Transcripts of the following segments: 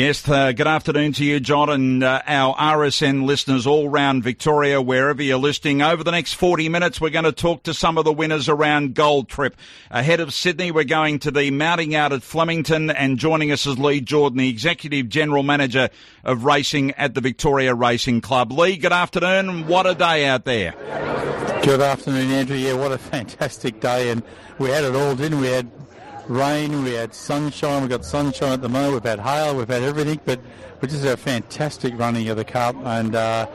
Yes, uh, good afternoon to you, John, and uh, our RSN listeners all round Victoria, wherever you're listening. Over the next 40 minutes, we're going to talk to some of the winners around Gold Trip. Ahead of Sydney, we're going to the mounting out at Flemington, and joining us is Lee Jordan, the Executive General Manager of Racing at the Victoria Racing Club. Lee, good afternoon. What a day out there. Good afternoon, Andrew. Yeah, what a fantastic day, and we had it all, didn't we? we had rain, we had sunshine, we've got sunshine at the moment, we've had hail, we've had everything, but we just had a fantastic running of the Cup and uh,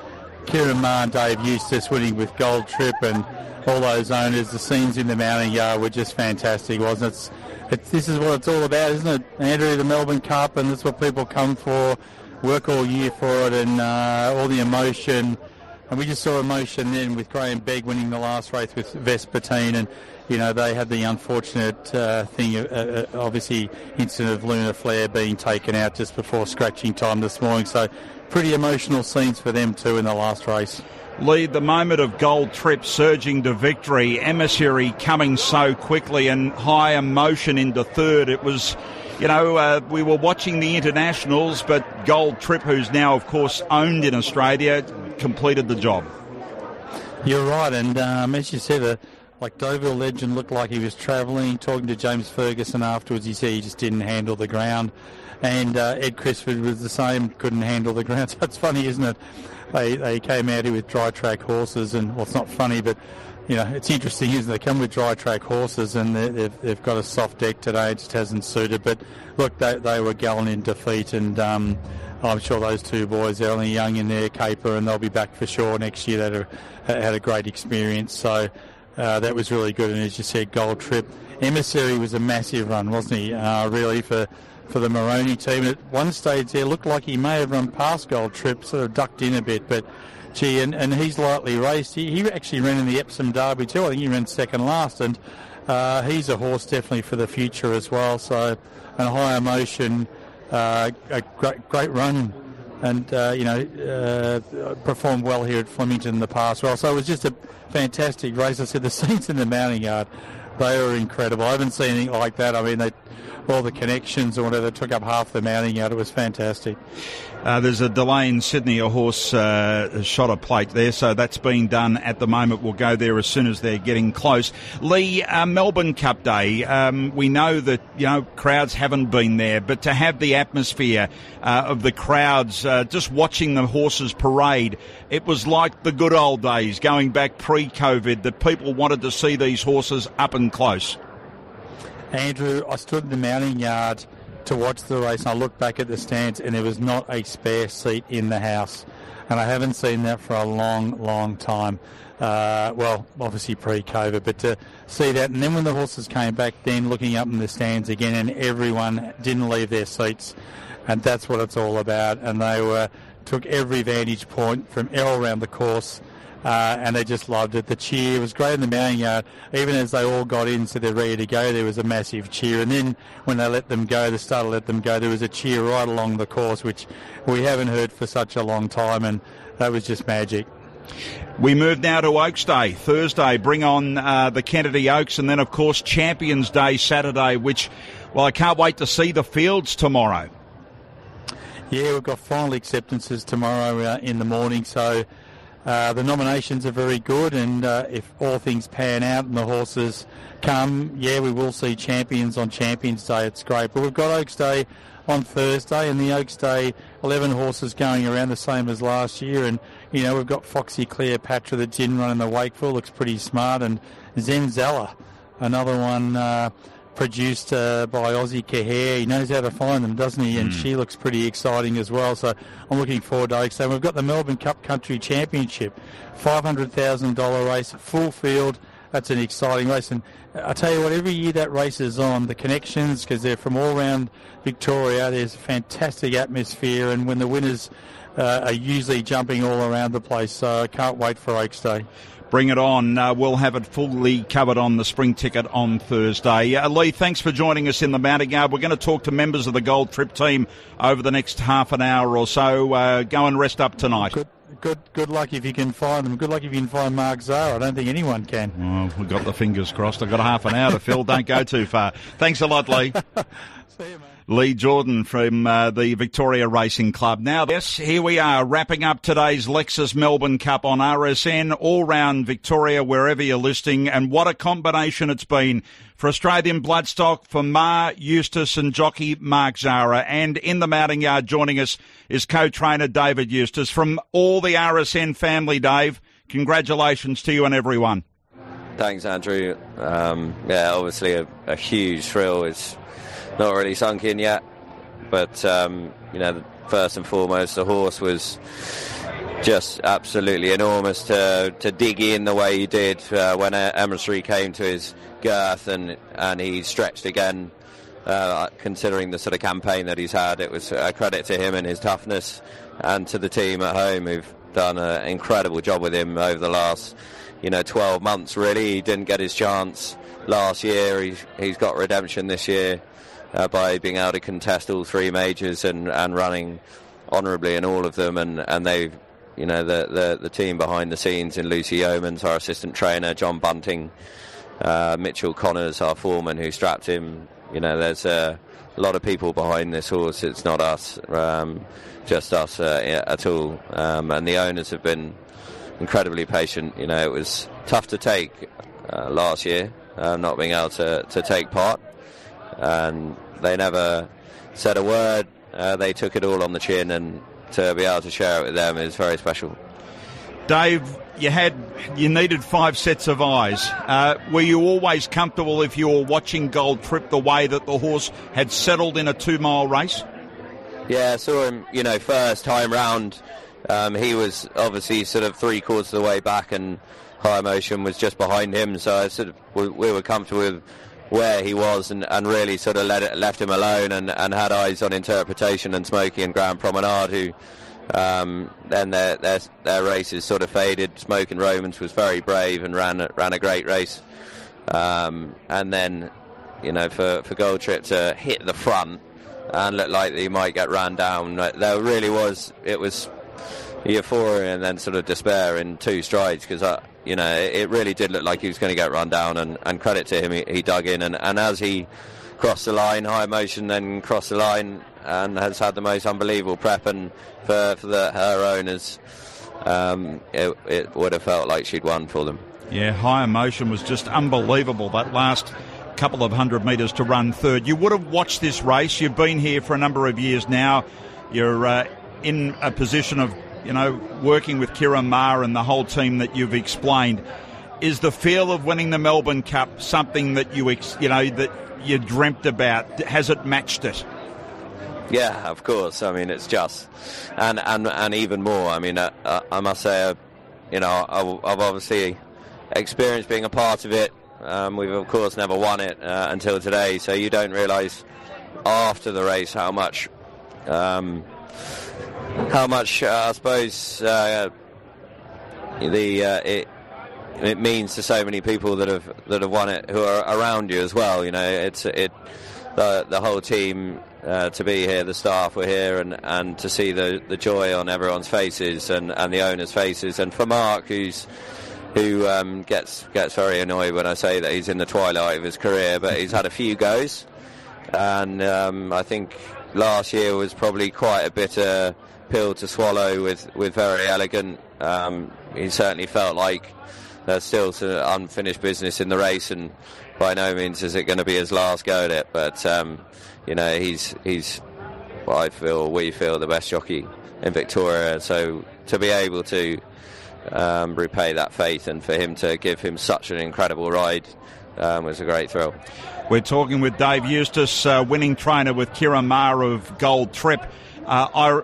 Ciaron Maher and Dave Eustace winning with Gold Trip and all those owners, the scenes in the mounting yard were just fantastic, wasn't it? It's, this is what it's all about, isn't it, Andrew, the Melbourne Cup, and that's what people come for, work all year for it, and uh, all the emotion. And we just saw emotion then with Graham Begg winning the last race with Vespertine, and you know, they had the unfortunate uh, thing, uh, uh, obviously, incident of Lunar Flare being taken out just before scratching time this morning. So, pretty emotional scenes for them too in the last race. Lead the moment of gold trip surging to victory, emissary coming so quickly and high emotion into third. It was, you know, uh, we were watching the internationals, but Gold Trip, who's now, of course, owned in Australia, completed the job. You're right, and um, as you said, uh, like Deauville Legend looked like he was travelling. Talking to James Ferguson afterwards, he said he just didn't handle the ground. And uh, Ed Crisford was the same, couldn't handle the ground. So it's funny, isn't it? They, they came out here with dry track horses, and well, it's not funny, but you know, it's interesting, isn't it? They come with dry track horses, and they've, they've got a soft deck today. It just hasn't suited. But look, they, they were gallant in defeat, and um, I'm sure those two boys, they're only young in their caper, and they'll be back for sure next year. They had a great experience. So uh, that was really good, and as you said, Gold Trip. Emissary was a massive run, wasn't he? Uh, really for for the Moroney team. At one stage, there looked like he may have run past Gold Trip, sort of ducked in a bit, but gee, and, and he's lightly raced. He, he actually ran in the Epsom Derby too. I think he ran second last, and uh, he's a horse definitely for the future as well. So, and high emotion, uh, a great great run and uh, you know uh, performed well here at Flemington in the past. Well, so it was just a fantastic race. I said the scenes in the mounting yard, they were incredible. I haven't seen anything like that. I mean, they all the connections or whatever took up half the mounting yard. It was fantastic. Uh, there's a delay in Sydney. A horse uh, shot a plate there, so that's being done at the moment. We'll go there as soon as they're getting close. Lee, uh, Melbourne Cup Day. Um, we know that you know crowds haven't been there, but to have the atmosphere uh, of the crowds uh, just watching the horses parade, it was like the good old days, going back pre-COVID. That people wanted to see these horses up and close. Andrew, I stood in the mounting yard to watch the race and I looked back at the stands and there was not a spare seat in the house. And I haven't seen that for a long, long time. Uh, well, obviously pre-COVID, but to see that, and then when the horses came back, then looking up in the stands again, and everyone didn't leave their seats, and that's what it's all about. And they were took every vantage point from all around the course uh, and they just loved it. The cheer was great in the mounting yard. Even as they all got in, so they're ready to go, there was a massive cheer. And then when they let them go, the starter let them go, there was a cheer right along the course, which we haven't heard for such a long time, and that was just magic. We move now to Oaks Day, Thursday. Bring on uh, the Kennedy Oaks, and then, of course, Champions Day, Saturday, which, well, I can't wait to see the fields tomorrow. Yeah, we've got final acceptances tomorrow uh, in the morning, so uh, the nominations are very good, and uh, if all things pan out and the horses come, yeah, we will see champions on Champions Day. It's great. But we've got Oaks Day on Thursday, and the Oaks Day 11 horses going around the same as last year. And, you know, we've got Foxy Cleopatra that didn't run in the Wakeful, looks pretty smart, and Zenzella, another one. Uh, produced uh, by Ozzie Kheir. He knows how to find them, doesn't he? And mm. she looks pretty exciting as well. So I'm looking forward to it. So we've got the Melbourne Cup Country Championship, $500,000 race, full field. That's an exciting race. And I tell you what, every year that race is on, the connections, because they're from all around Victoria, there's a fantastic atmosphere. And when the winners uh, are usually jumping all around the place. So I can't wait for Oaks Day. Bring it on. Uh, we'll have it fully covered on the spring ticket on Thursday. Uh, Lee, thanks for joining us in the mounting yard. We're going to talk to members of the Gold Trip team over the next half an hour or so. Uh, go and rest up tonight. Good, good, good luck if you can find them. Good luck if you can find Mark Zahra. I don't think anyone can. Well, we've got the fingers crossed. I've got half an hour to fill. Don't go too far. Thanks a lot, Lee. See you, mate. Lee Jordan from uh, the Victoria Racing Club. Now, yes, here we are wrapping up today's Lexus Melbourne Cup on RSN, all round Victoria, wherever you're listening. And what a combination it's been for Australian Bloodstock, for Maher, Eustace and jockey Mark Zahra. And in the mounting yard joining us is co-trainer David Eustace. From all the RSN family, Dave, congratulations to you and everyone. Thanks, Andrew. Um, yeah, obviously a, a huge thrill. It's not really sunk in yet. But um, you know, first and foremost, the horse was just absolutely enormous to to dig in the way he did uh, when Emissary came to his girth and and he stretched again. Uh, considering the sort of campaign that he's had, it was a credit to him and his toughness, and to the team at home who've done an incredible job with him over the last, you know, 12 months. Really, he didn't get his chance last year. He's he's got redemption this year uh, by being able to contest all three majors and, and running honourably in all of them. And, and they've, you know, the, the, the team behind the scenes in Lucy Yeomans, our assistant trainer, John Bunting, uh, Mitchell Connors, our foreman who strapped him. You know, there's a lot of people behind this horse. It's not us, um, just us uh, at all. Um, and the owners have been incredibly patient. You know, it was tough to take uh, last year, uh, not being able to, to take part and they never said a word. Uh, they took it all on the chin, and to be able to share it with them is very special. Dave, you had you needed five sets of eyes. Uh, were you always comfortable if you were watching Gold Trip the way that the horse had settled in a two mile race? Yeah, I saw him. You know, first time round, um, he was obviously sort of three quarters of the way back, and High Emotion was just behind him. So I sort of we, we were comfortable with where he was and, and really sort of let it, left him alone and, and had eyes on interpretation and Smokey and Grand Promenade who um, then their, their, their races sort of faded. Smoking Romans was very brave and ran ran a great race. Um, and then, you know, for, for Gold Trip to hit the front and look like he might get ran down, there really was, it was euphoria and then sort of despair in two strides because uh, you know it really did look like he was going to get run down and, and credit to him he, he dug in and, and as he crossed the line high emotion then crossed the line and has had the most unbelievable prep and for, for the, her owners um, it, it would have felt like she'd won for them. Yeah high emotion was just unbelievable that last couple of hundred metres to run third. You would have watched this race. You've been here for a number of years now. You're uh, in a position of you know, working with Ciaron Maher and the whole team that you've explained, is the feel of winning the Melbourne Cup something that you, ex, you know, that you dreamt about? Has it matched it? Yeah, of course. I mean, it's just, and and and even more. I mean, uh, uh, I must say, uh, you know, I've obviously experienced being a part of it. Um, we've of course never won it uh, until today, so you don't realise after the race how much um, how much uh, I suppose uh, the uh, it it means to so many people that have that have won it who are around you as well. You know, it's it the the whole team uh, to be here, the staff were here, and, and to see the, the joy on everyone's faces and, and the owners' faces, and for Mark, who's who um, gets gets very annoyed when I say that he's in the twilight of his career, but he's had a few goes, and um, I think last year was probably quite a bitter pill to swallow with, with very elegant. Um, he certainly felt like there's still some unfinished business in the race, and by no means is it going to be his last go at it. But um, you know, he's he's I feel, we feel, the best jockey in Victoria. So to be able to um, repay that faith, and for him to give him such an incredible ride, um, was a great thrill. We're talking with Dave Eustace, uh, winning trainer with Ciaron Maher of Gold Trip. Uh, I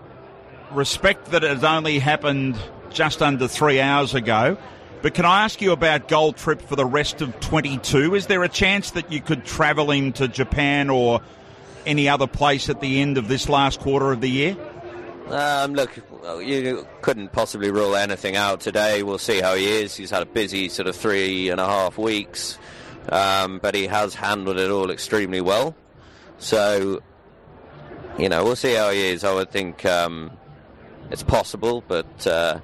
respect that it only happened just under three hours ago. But can I ask you about Gold Trip for the rest of 22? Is there a chance that you could travel into Japan or any other place at the end of this last quarter of the year? Um, look, you couldn't possibly rule anything out today. We'll see how he is. He's had a busy sort of three and a half weeks, um, but he has handled it all extremely well. So, you know, we'll see how he is. I would think um, it's possible, but uh,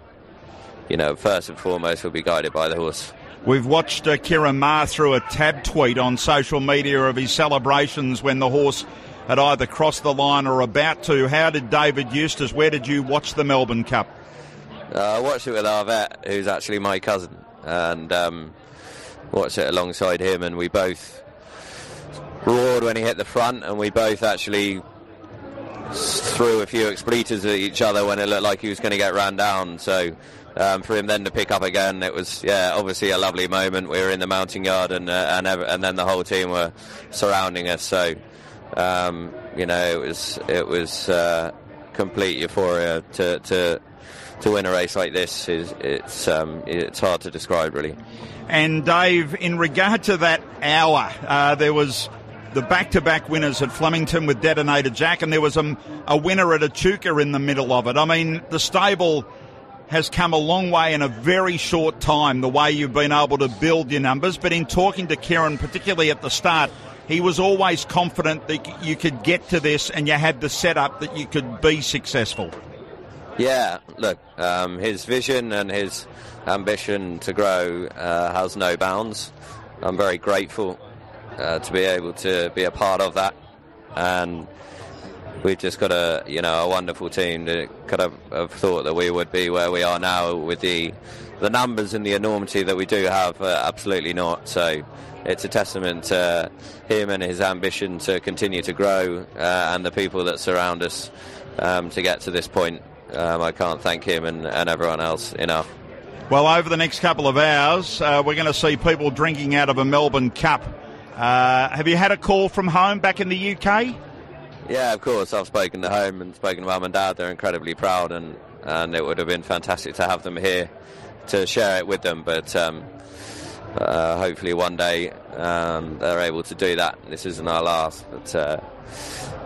you know, first and foremost, we'll be guided by the horse. We've watched uh, Maher through a tab tweet on social media of his celebrations when the horse had either crossed the line or about to. How did David Eustace, where did you watch the Melbourne Cup? Uh, I watched it with our vet, who's actually my cousin, and um, watched it alongside him, and we both roared when he hit the front, and we both actually threw a few expletives at each other when it looked like he was going to get ran down. So um, for him then to pick up again, it was yeah obviously a lovely moment. We were in the mounting yard, and uh, and and then the whole team were surrounding us. So um, you know it was it was uh, complete euphoria to to to win a race like this is it's um, it's hard to describe really. And Dave, in regard to that hour, uh, there was the back-to-back winners at Flemington with Detonator Jack, and there was a, a winner at Echuca in the middle of it. I mean, the stable has come a long way in a very short time, the way you've been able to build your numbers. But in talking to Ciaron, particularly at the start, he was always confident that you could get to this and you had the setup that you could be successful. Yeah, look, um, his vision and his ambition to grow uh, has no bounds. I'm very grateful uh, to be able to be a part of that. And we've just got a you know a wonderful team that could have, have thought that we would be where we are now with the the numbers and the enormity that we do have. Uh, absolutely not. So it's a testament to him and his ambition to continue to grow uh, and the people that surround us um, to get to this point. Um, I can't thank him and, and everyone else enough. Well, over the next couple of hours, uh, we're going to see people drinking out of a Melbourne Cup uh, have you had a call from home back in the UK? Yeah, of course. I've spoken to home and spoken to mum and dad. They're incredibly proud, and, and it would have been fantastic to have them here to share it with them. But um, uh, hopefully one day um, they're able to do that. This isn't our last, but uh,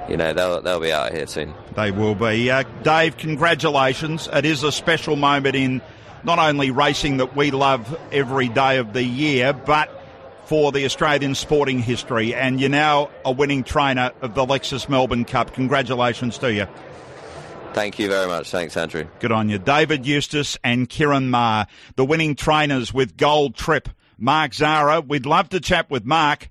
you know they'll they'll be out here soon. They will be. Uh, Dave, congratulations! It is a special moment in not only racing that we love every day of the year, but for the Australian sporting history, and you're now a winning trainer of the Lexus Melbourne Cup. Congratulations to you. Thank you very much. Thanks, Andrew. Good on you. David Eustace and Ciaron Maher, the winning trainers with Gold Trip. Mark Zahra, we'd love to chat with Mark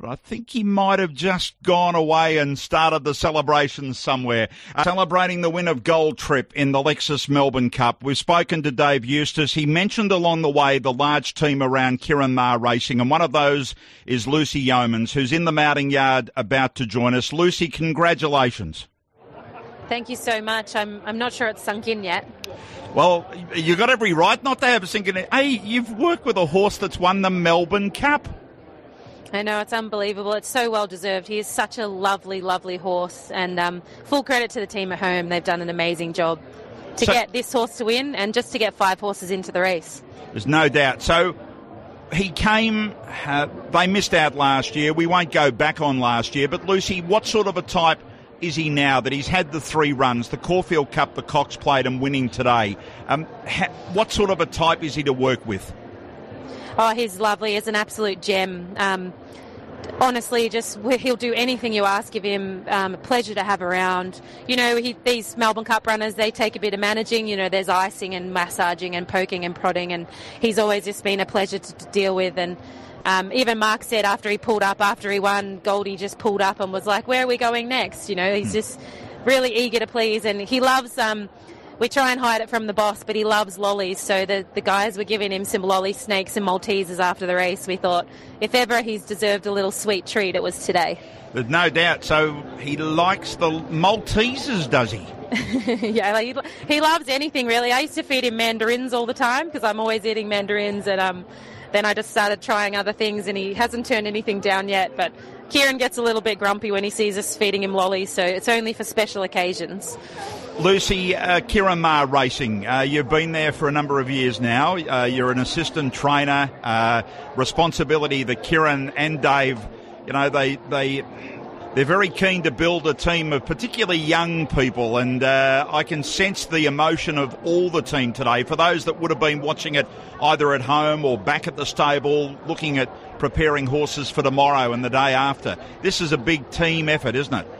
but I think he might have just gone away and started the celebrations somewhere. Uh, celebrating the win of Gold Trip in the Lexus Melbourne Cup. We've spoken to Dave Eustace. He mentioned along the way the large team around Ciaron Maher Racing, and one of those is Lucy Yeomans, who's in the mounting yard about to join us. Lucy, congratulations. Thank you so much. I'm, I'm not sure it's sunk in yet. Well, you got every right not to have a sink in. Hey, you've worked with a horse that's won the Melbourne Cup. I know it's unbelievable. It's so well deserved. He is such a lovely, lovely horse, and um, full credit to the team at home. They've done an amazing job to so, get this horse to win, and just to get five horses into the race. There's no doubt. So he came. Uh, they missed out last year. We won't go back on last year, but Lucy, what sort of a type? Is he now that he's had the three runs, the Caulfield Cup, the Cox Plate, and winning today? Um, ha- what sort of a type is he to work with? Oh, he's lovely. He's an absolute gem. Um, honestly, just he'll do anything you ask of him. Um, a pleasure to have around. You know, he, these Melbourne Cup runners, they take a bit of managing. You know, there's icing and massaging and poking and prodding, and he's always just been a pleasure to, to deal with. And um, even Mark said after he pulled up, after he won, Goldie just pulled up and was like, "Where are we going next?" You know, he's hmm. just really eager to please, and he loves. Um, we try and hide it from the boss, but he loves lollies. So the, the guys were giving him some lolly snakes and Maltesers after the race. We thought if ever he's deserved a little sweet treat, it was today. There's no doubt. So he likes the Maltesers, does he? yeah, like he, he loves anything really. I used to feed him mandarins all the time because I'm always eating mandarins, and um, then I just started trying other things, and he hasn't turned anything down yet. But Ciaron gets a little bit grumpy when he sees us feeding him lollies, so it's only for special occasions. Lucy, uh, Maher Racing, uh, you've been there for a number of years now. Uh, you're an assistant trainer. Uh, responsibility that Ciaron and Dave, you know, they, they, they're very keen to build a team of particularly young people, and uh, I can sense the emotion of all the team today. For those that would have been watching it either at home or back at the stable, looking at preparing horses for tomorrow and the day after, this is a big team effort, isn't it?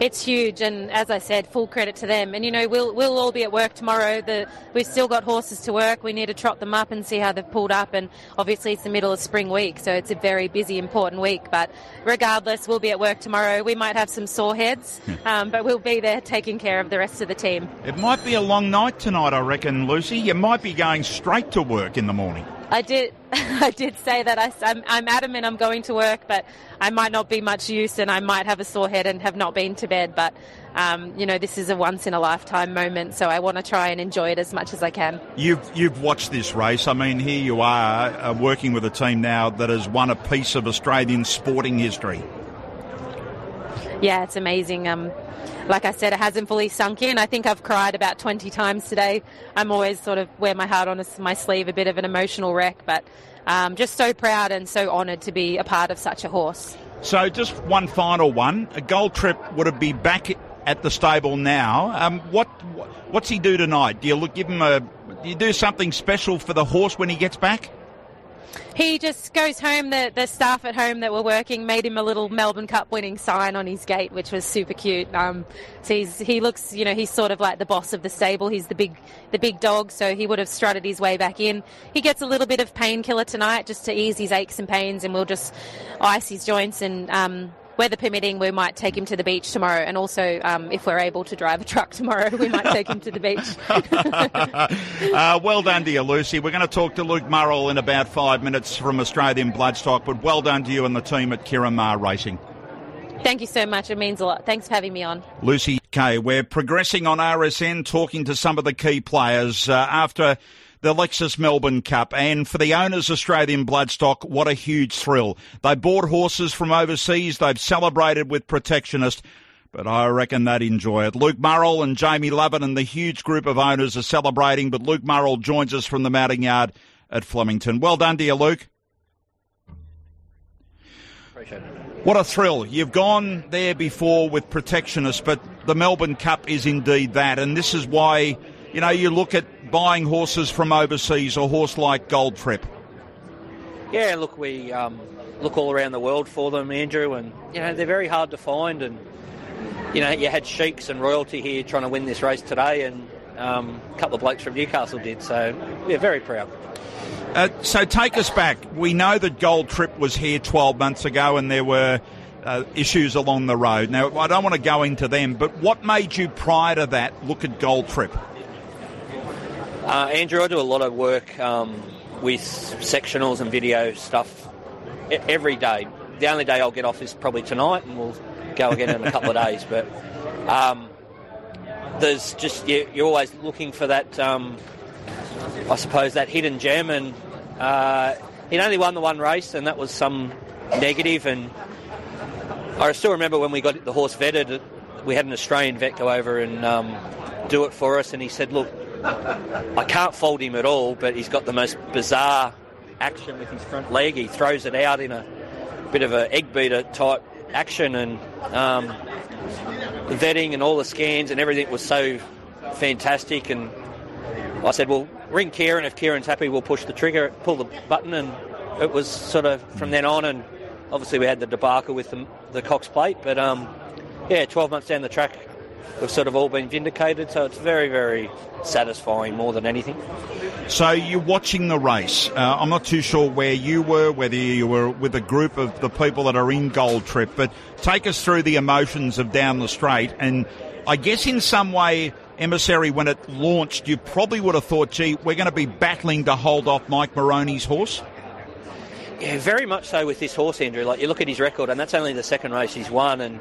It's huge, and as I said, full credit to them. And you know, we'll we'll all be at work tomorrow. The, we've still got horses to work. We need to trot them up and see how they've pulled up. And obviously, it's the middle of spring week, so it's a very busy, important week. But regardless, we'll be at work tomorrow. We might have some sore heads, um, but we'll be there taking care of the rest of the team. It might be a long night tonight, I reckon, Lucy. You might be going straight to work in the morning. I did. I did say that I, I'm, I'm adamant I'm going to work, but I might not be much use, and I might have a sore head and have not been to bed. But um, you know, this is a once in a lifetime moment, so I want to try and enjoy it as much as I can. You've you've watched this race. I mean, here you are uh, working with a team now that has won a piece of Australian sporting history. Yeah, it's amazing. Um, like I said, it hasn't fully sunk in. I think I've cried about 20 times today. I'm always sort of wear my heart on my sleeve, a bit of an emotional wreck, but um, just so proud and so honoured to be a part of such a horse. So, just one final one. A gold trip would it be back at the stable now? Um, what what's he do tonight? Do you look give him a? Do you do something special for the horse when he gets back? He just goes home. The, the staff at home that were working made him a little Melbourne Cup winning sign on his gate, which was super cute. Um, so he's, he looks, you know, he's sort of like the boss of the stable. He's the big, the big dog. So he would have strutted his way back in. He gets a little bit of painkiller tonight just to ease his aches and pains, and we'll just ice his joints and um, weather permitting, we might take him to the beach tomorrow. And also, um, if we're able to drive a truck tomorrow, we might take him to the beach. uh, well done to you, Lucy. We're going to talk to Luke Murrell in about five minutes from Australian Bloodstock, but well done to you and the team at Maher Racing. Thank you so much. It means a lot. Thanks for having me on. Lucy Kay, we're progressing on RSN, talking to some of the key players uh, after the Lexus Melbourne Cup. And for the owners Australian Bloodstock, what a huge thrill. They bought horses from overseas. They've celebrated with Protectionist. But I reckon they'd enjoy it. Luke Murrell and Jamie Lovett and the huge group of owners are celebrating, but Luke Murrell joins us from the mounting yard at Flemington. Well done to you, Luke. Appreciate it. What a thrill. You've gone there before with Protectionist, but the Melbourne Cup is indeed that. And this is why, you know, you look at buying horses from overseas, a horse like Gold Trip? Yeah, look, we um, look all around the world for them, Andrew, and you know they're very hard to find. And you know, you had sheiks and royalty here trying to win this race today, and um, a couple of blokes from Newcastle did. So we're very proud. Uh, so take us back. We know that Gold Trip was here 12 months ago, and there were. Uh, issues along the road. Now, I don't want to go into them, but what made you prior to that look at Gold Trip? Uh, Andrew, I do a lot of work um, with sectionals and video stuff every day. The only day I'll get off is probably tonight, and we'll go again in a couple of days. But um, there's just you're always looking for that, um, I suppose, that hidden gem. And uh, he only won the one race, and that was some negative. And I still remember when we got the horse vetted, we had an Australian vet go over and um, do it for us, and he said, "Look, I can't fault him at all, but he's got the most bizarre action with his front leg. He throws it out in a bit of an egg beater type action, and um, the vetting and all the scans and everything was so fantastic. And I said, well, ring Ciaron. If Ciaron's happy, we'll push the trigger, pull the button, and it was sort of from then on. And obviously, we had the debacle with the, the Cox plate, but um, yeah, 12 months down the track, we've sort of all been vindicated. So it's very, very satisfying more than anything. So you're watching the race. Uh, I'm not too sure where you were, whether you were with a group of the people that are in Gold Trip, but take us through the emotions of down the straight. And I guess in some way, Emissary, when it launched, you probably would have thought, gee, we're going to be battling to hold off Mike Moroney's horse. Yeah, very much so with this horse, Andrew. Like you look at his record, and that's only the second race he's won, and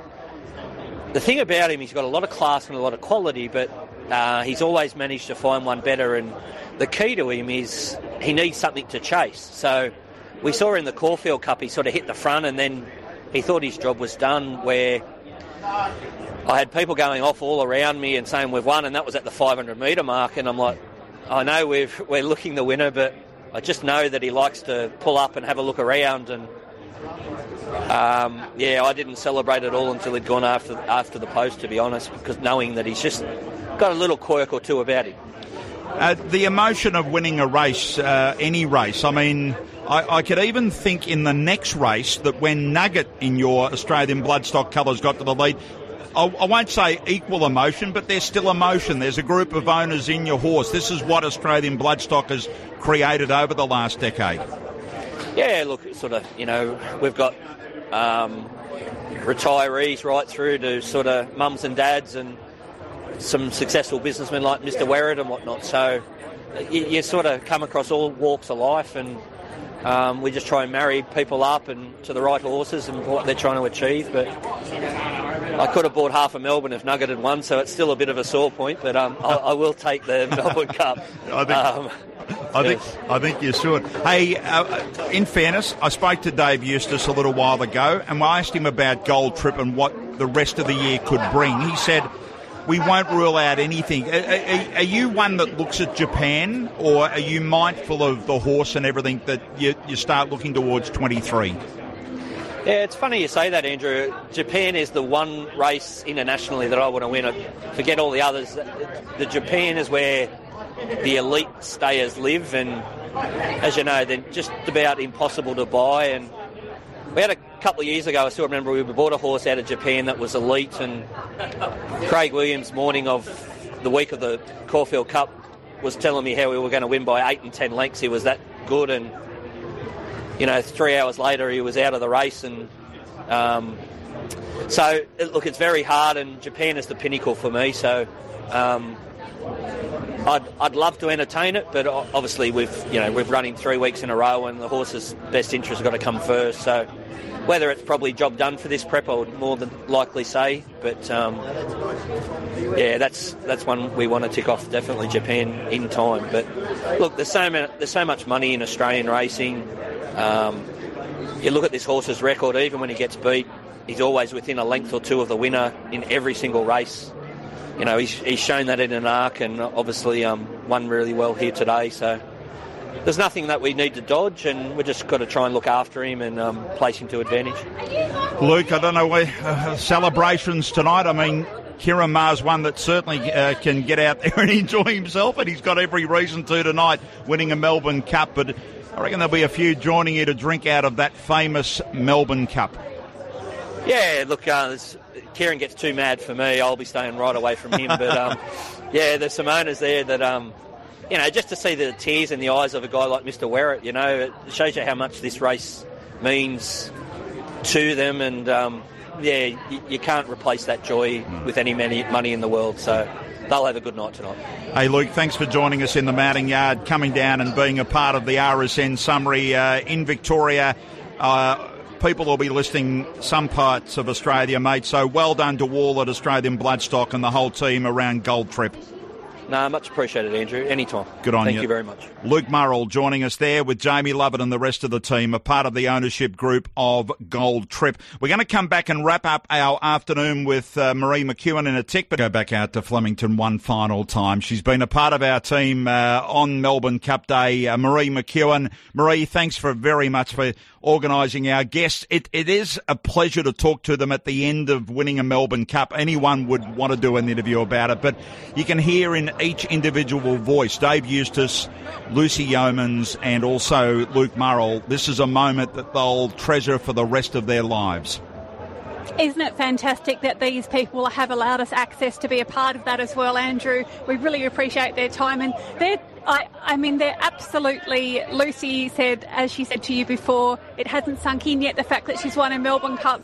the thing about him, he's got a lot of class and a lot of quality, but uh, he's always managed to find one better. And the key to him is he needs something to chase. So we saw in the Caulfield Cup, he sort of hit the front and then he thought his job was done. Where I had people going off all around me and saying we've won, and that was at the 500 metre mark. And I'm like, I know we're, we're looking the winner, but I just know that he likes to pull up and have a look around and um, yeah, I didn't celebrate at all until he'd gone after after the post, to be honest, because knowing that he's just got a little quirk or two about him. Uh, the emotion of winning a race, uh, any race. I mean, I, I, could even think in the next race that when Nugget in your Australian bloodstock colours got to the lead, I, I won't say equal emotion, but there's still emotion. There's a group of owners in your horse. This is what Australian Bloodstock has created over the last decade. Yeah, look, sort of, you know, we've got um, retirees right through to sort of mums and dads and some successful businessmen like Mr. Werrett and whatnot. So you, you sort of come across all walks of life and um, we just try and marry people up and to the right horses and what they're trying to achieve. But I could have bought half of Melbourne if Nugget had won, so it's still a bit of a sore point. But um, I, I, will take the Melbourne Cup. I think, um, I think, I think you should. Hey, uh, in fairness, I spoke to Dave Eustace a little while ago, and I asked him about Gold Trip and what the rest of the year could bring. He said we won't rule out anything. Are, are, are, you one that looks at Japan, or are you mindful of the horse and everything that you, you start looking towards 23? Yeah, it's funny you say that, Andrew. Japan is the one race internationally that I want to win. Forget all the others. The Japan is where the elite stayers live, and as you know, they're just about impossible to buy. And we had a couple of years ago, I still remember we bought a horse out of Japan that was elite, and Craig Williams, morning of the week of the Caulfield Cup, was telling me how we were going to win by eight and ten lengths. He was that good, and you know, three hours later he was out of the race, and um, so look, it's very hard, and Japan is the pinnacle for me. So. Um, I'd, I'd love to entertain it, but obviously we've you know we've running three weeks in a row, and the horse's best interest has got to come first. So whether it's probably job done for this prep, I would more than likely say. But um, yeah, that's that's one we want to tick off. Definitely Japan in time. But look, there's so many, there's so much money in Australian racing. Um, you look at this horse's record. Even when he gets beat, he's always within a length or two of the winner in every single race. You know, he's, he's shown that in an arc, and obviously um, won really well here today. So there's nothing that we need to dodge, and we've just got to try and look after him and um, place him to advantage. Luke, I don't know where uh, celebrations tonight. I mean, Ciaron Maher's one that certainly uh, can get out there and enjoy himself, and he's got every reason to tonight, winning a Melbourne Cup. But I reckon there'll be a few joining you to drink out of that famous Melbourne Cup. Yeah, look, uh, Ciaron gets too mad for me. I'll be staying right away from him. But um, yeah, there's some owners there that um, you know, just to see the tears in the eyes of a guy like Mr. Werrett, you know, it shows you how much this race means to them. And um, yeah, you, you, can't replace that joy with any money in the world. So they'll have a good night tonight. Hey, Luke, thanks for joining us in the mounting yard, coming down and being a part of the RSN summary uh, in Victoria. Uh, people will be listening some parts of Australia, mate. So well done to all at Australian Bloodstock and the whole team around Gold Trip. No, much appreciated, Andrew. Anytime. Good on Thank you. Thank you very much. Luke Murrell joining us there with Jamie Lovett and the rest of the team, a part of the ownership group of Gold Trip. We're going to come back and wrap up our afternoon with uh, Marie McEwen in a tick, but go back out to Flemington one final time. She's been a part of our team uh, on Melbourne Cup Day. Uh, Marie McEwen. Marie, thanks for very much for organising our guests. It, it is a pleasure to talk to them at the end of winning a Melbourne Cup. Anyone would want to do an interview about it, but you can hear in each individual voice, Dave Eustace, Lucy Yeomans, and also Luke Murrell, this is a moment that they'll treasure for the rest of their lives. Isn't it fantastic that these people have allowed us access to be a part of that as well, Andrew? We really appreciate their time and they're I, I mean, they're absolutely. Lucy said, as she said to you before, it hasn't sunk in yet the fact that she's won a Melbourne Cup.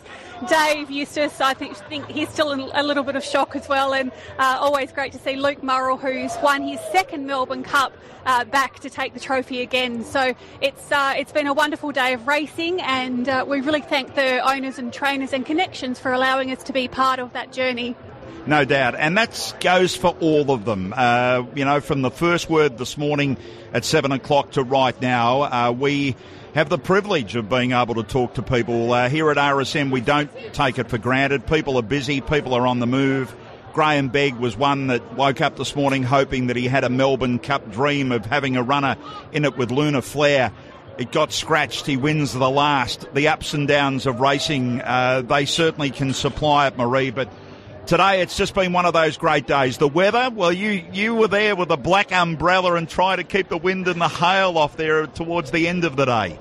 Dave Eustace, I think, think he's still in a little bit of shock as well, and uh, always great to see Luke Murrell, who's won his second Melbourne Cup, uh, back to take the trophy again. So it's uh, it's been a wonderful day of racing, and uh, we really thank the owners and trainers and connections for allowing us to be part of that journey. No doubt. And that goes for all of them. Uh, you know, from the first word this morning at 7 o'clock to right now, uh, we have the privilege of being able to talk to people. Uh, here at RSN, we don't take it for granted. People are busy, people are on the move. Graham Begg was one that woke up this morning hoping that he had a Melbourne Cup dream of having a runner in it with Lunar Flare. It got scratched. He wins the last. The ups and downs of racing, uh, they certainly can supply it, Marie, but Today it's just been one of those great days. The weather, well, you, you were there with a black umbrella and trying to keep the wind and the hail off there towards the end of the day.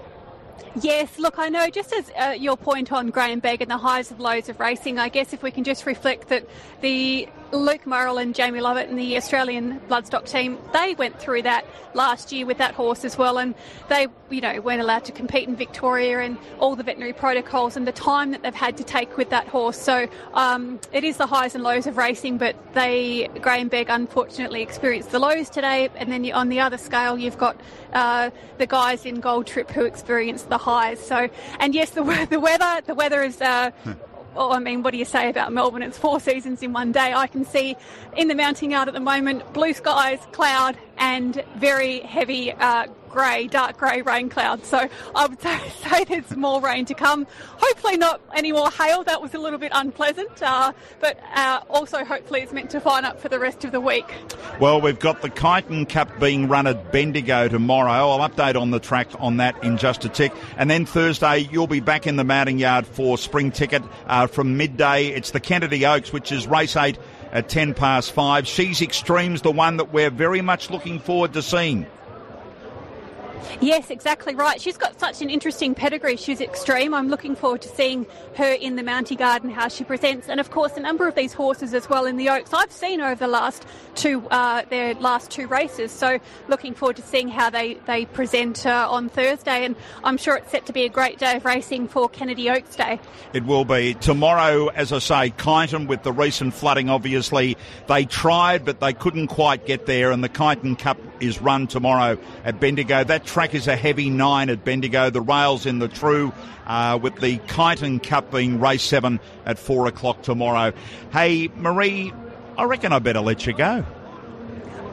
Yes, look, I know just as uh, your point on Graham Begg and the highs and lows of racing, I guess if we can just reflect that the Luke Murrell and Jamie Lovett and the Australian bloodstock team, they went through that last year with that horse as well, and they, you know, weren't allowed to compete in Victoria and all the veterinary protocols and the time that they've had to take with that horse. So um, it is the highs and lows of racing, but they, Graham Begg, unfortunately experienced the lows today, and then on the other scale, you've got uh, the guys in Gold Trip who experienced the highs. So, and yes, the, the weather, the weather is. Uh, well, I mean, what do you say about Melbourne? It's four seasons in one day. I can see in the mounting yard at the moment blue skies, cloud, and very heavy uh, grey, dark grey rain clouds. So I would say, say, there's more rain to come. Hopefully not any more hail. That was a little bit unpleasant. Uh, but uh, also hopefully it's meant to fine up for the rest of the week. Well, we've got the Kyneton Cup being run at Bendigo tomorrow. I'll update on the track on that in just a tick. And then Thursday, you'll be back in the mounting yard for spring ticket uh, from midday. It's the Kennedy Oaks, which is race eight at 10 past five. She's Extreme's the one that we're very much looking forward to seeing. Yes, exactly right. She's got such an interesting pedigree. She's extreme. I'm looking forward to seeing her in the Mountie Garden, how she presents, and of course a number of these horses as well in the Oaks. I've seen over the last two uh, their last two races, so looking forward to seeing how they they present uh, on Thursday. And I'm sure it's set to be a great day of racing for Kennedy Oaks Day. It will be tomorrow, as I say. Kyneton with the recent flooding, obviously they tried, but they couldn't quite get there, and the Kyneton Cup is run tomorrow at Bendigo. That track is a heavy nine at Bendigo. The rails in the true, uh, with the Kyneton Cup being race seven at four o'clock tomorrow. Hey, Marie, I reckon I better let you go.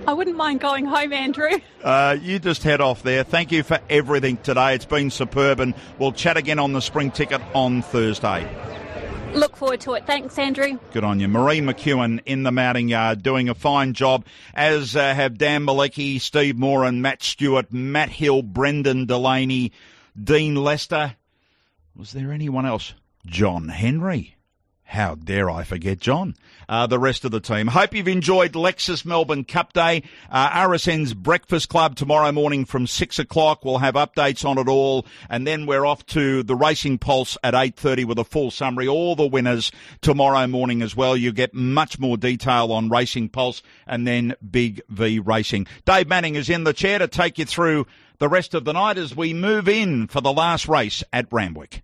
I wouldn't mind going home, Andrew. Uh, you just head off there. Thank you for everything today. It's been superb, and we'll chat again on the spring ticket on Thursday. Look forward to it. Thanks, Andrew. Good on you. Marie McEwen in the mounting yard doing a fine job, as uh, have Dan Malecki, Steve Moore, and Matt Stewart, Matt Hill, Brendan Delaney, Dean Lester. Was there anyone else? John Henry. How dare I forget John? Uh, the rest of the team. Hope you've enjoyed Lexus Melbourne Cup Day. Uh, RSN's Breakfast Club tomorrow morning from six o'clock. We'll have updates on it all, and then we're off to the Racing Pulse at eight thirty with a full summary. All the winners tomorrow morning as well. You get much more detail on Racing Pulse and then Big V Racing. Dave Manning is in the chair to take you through the rest of the night as we move in for the last race at Randwick.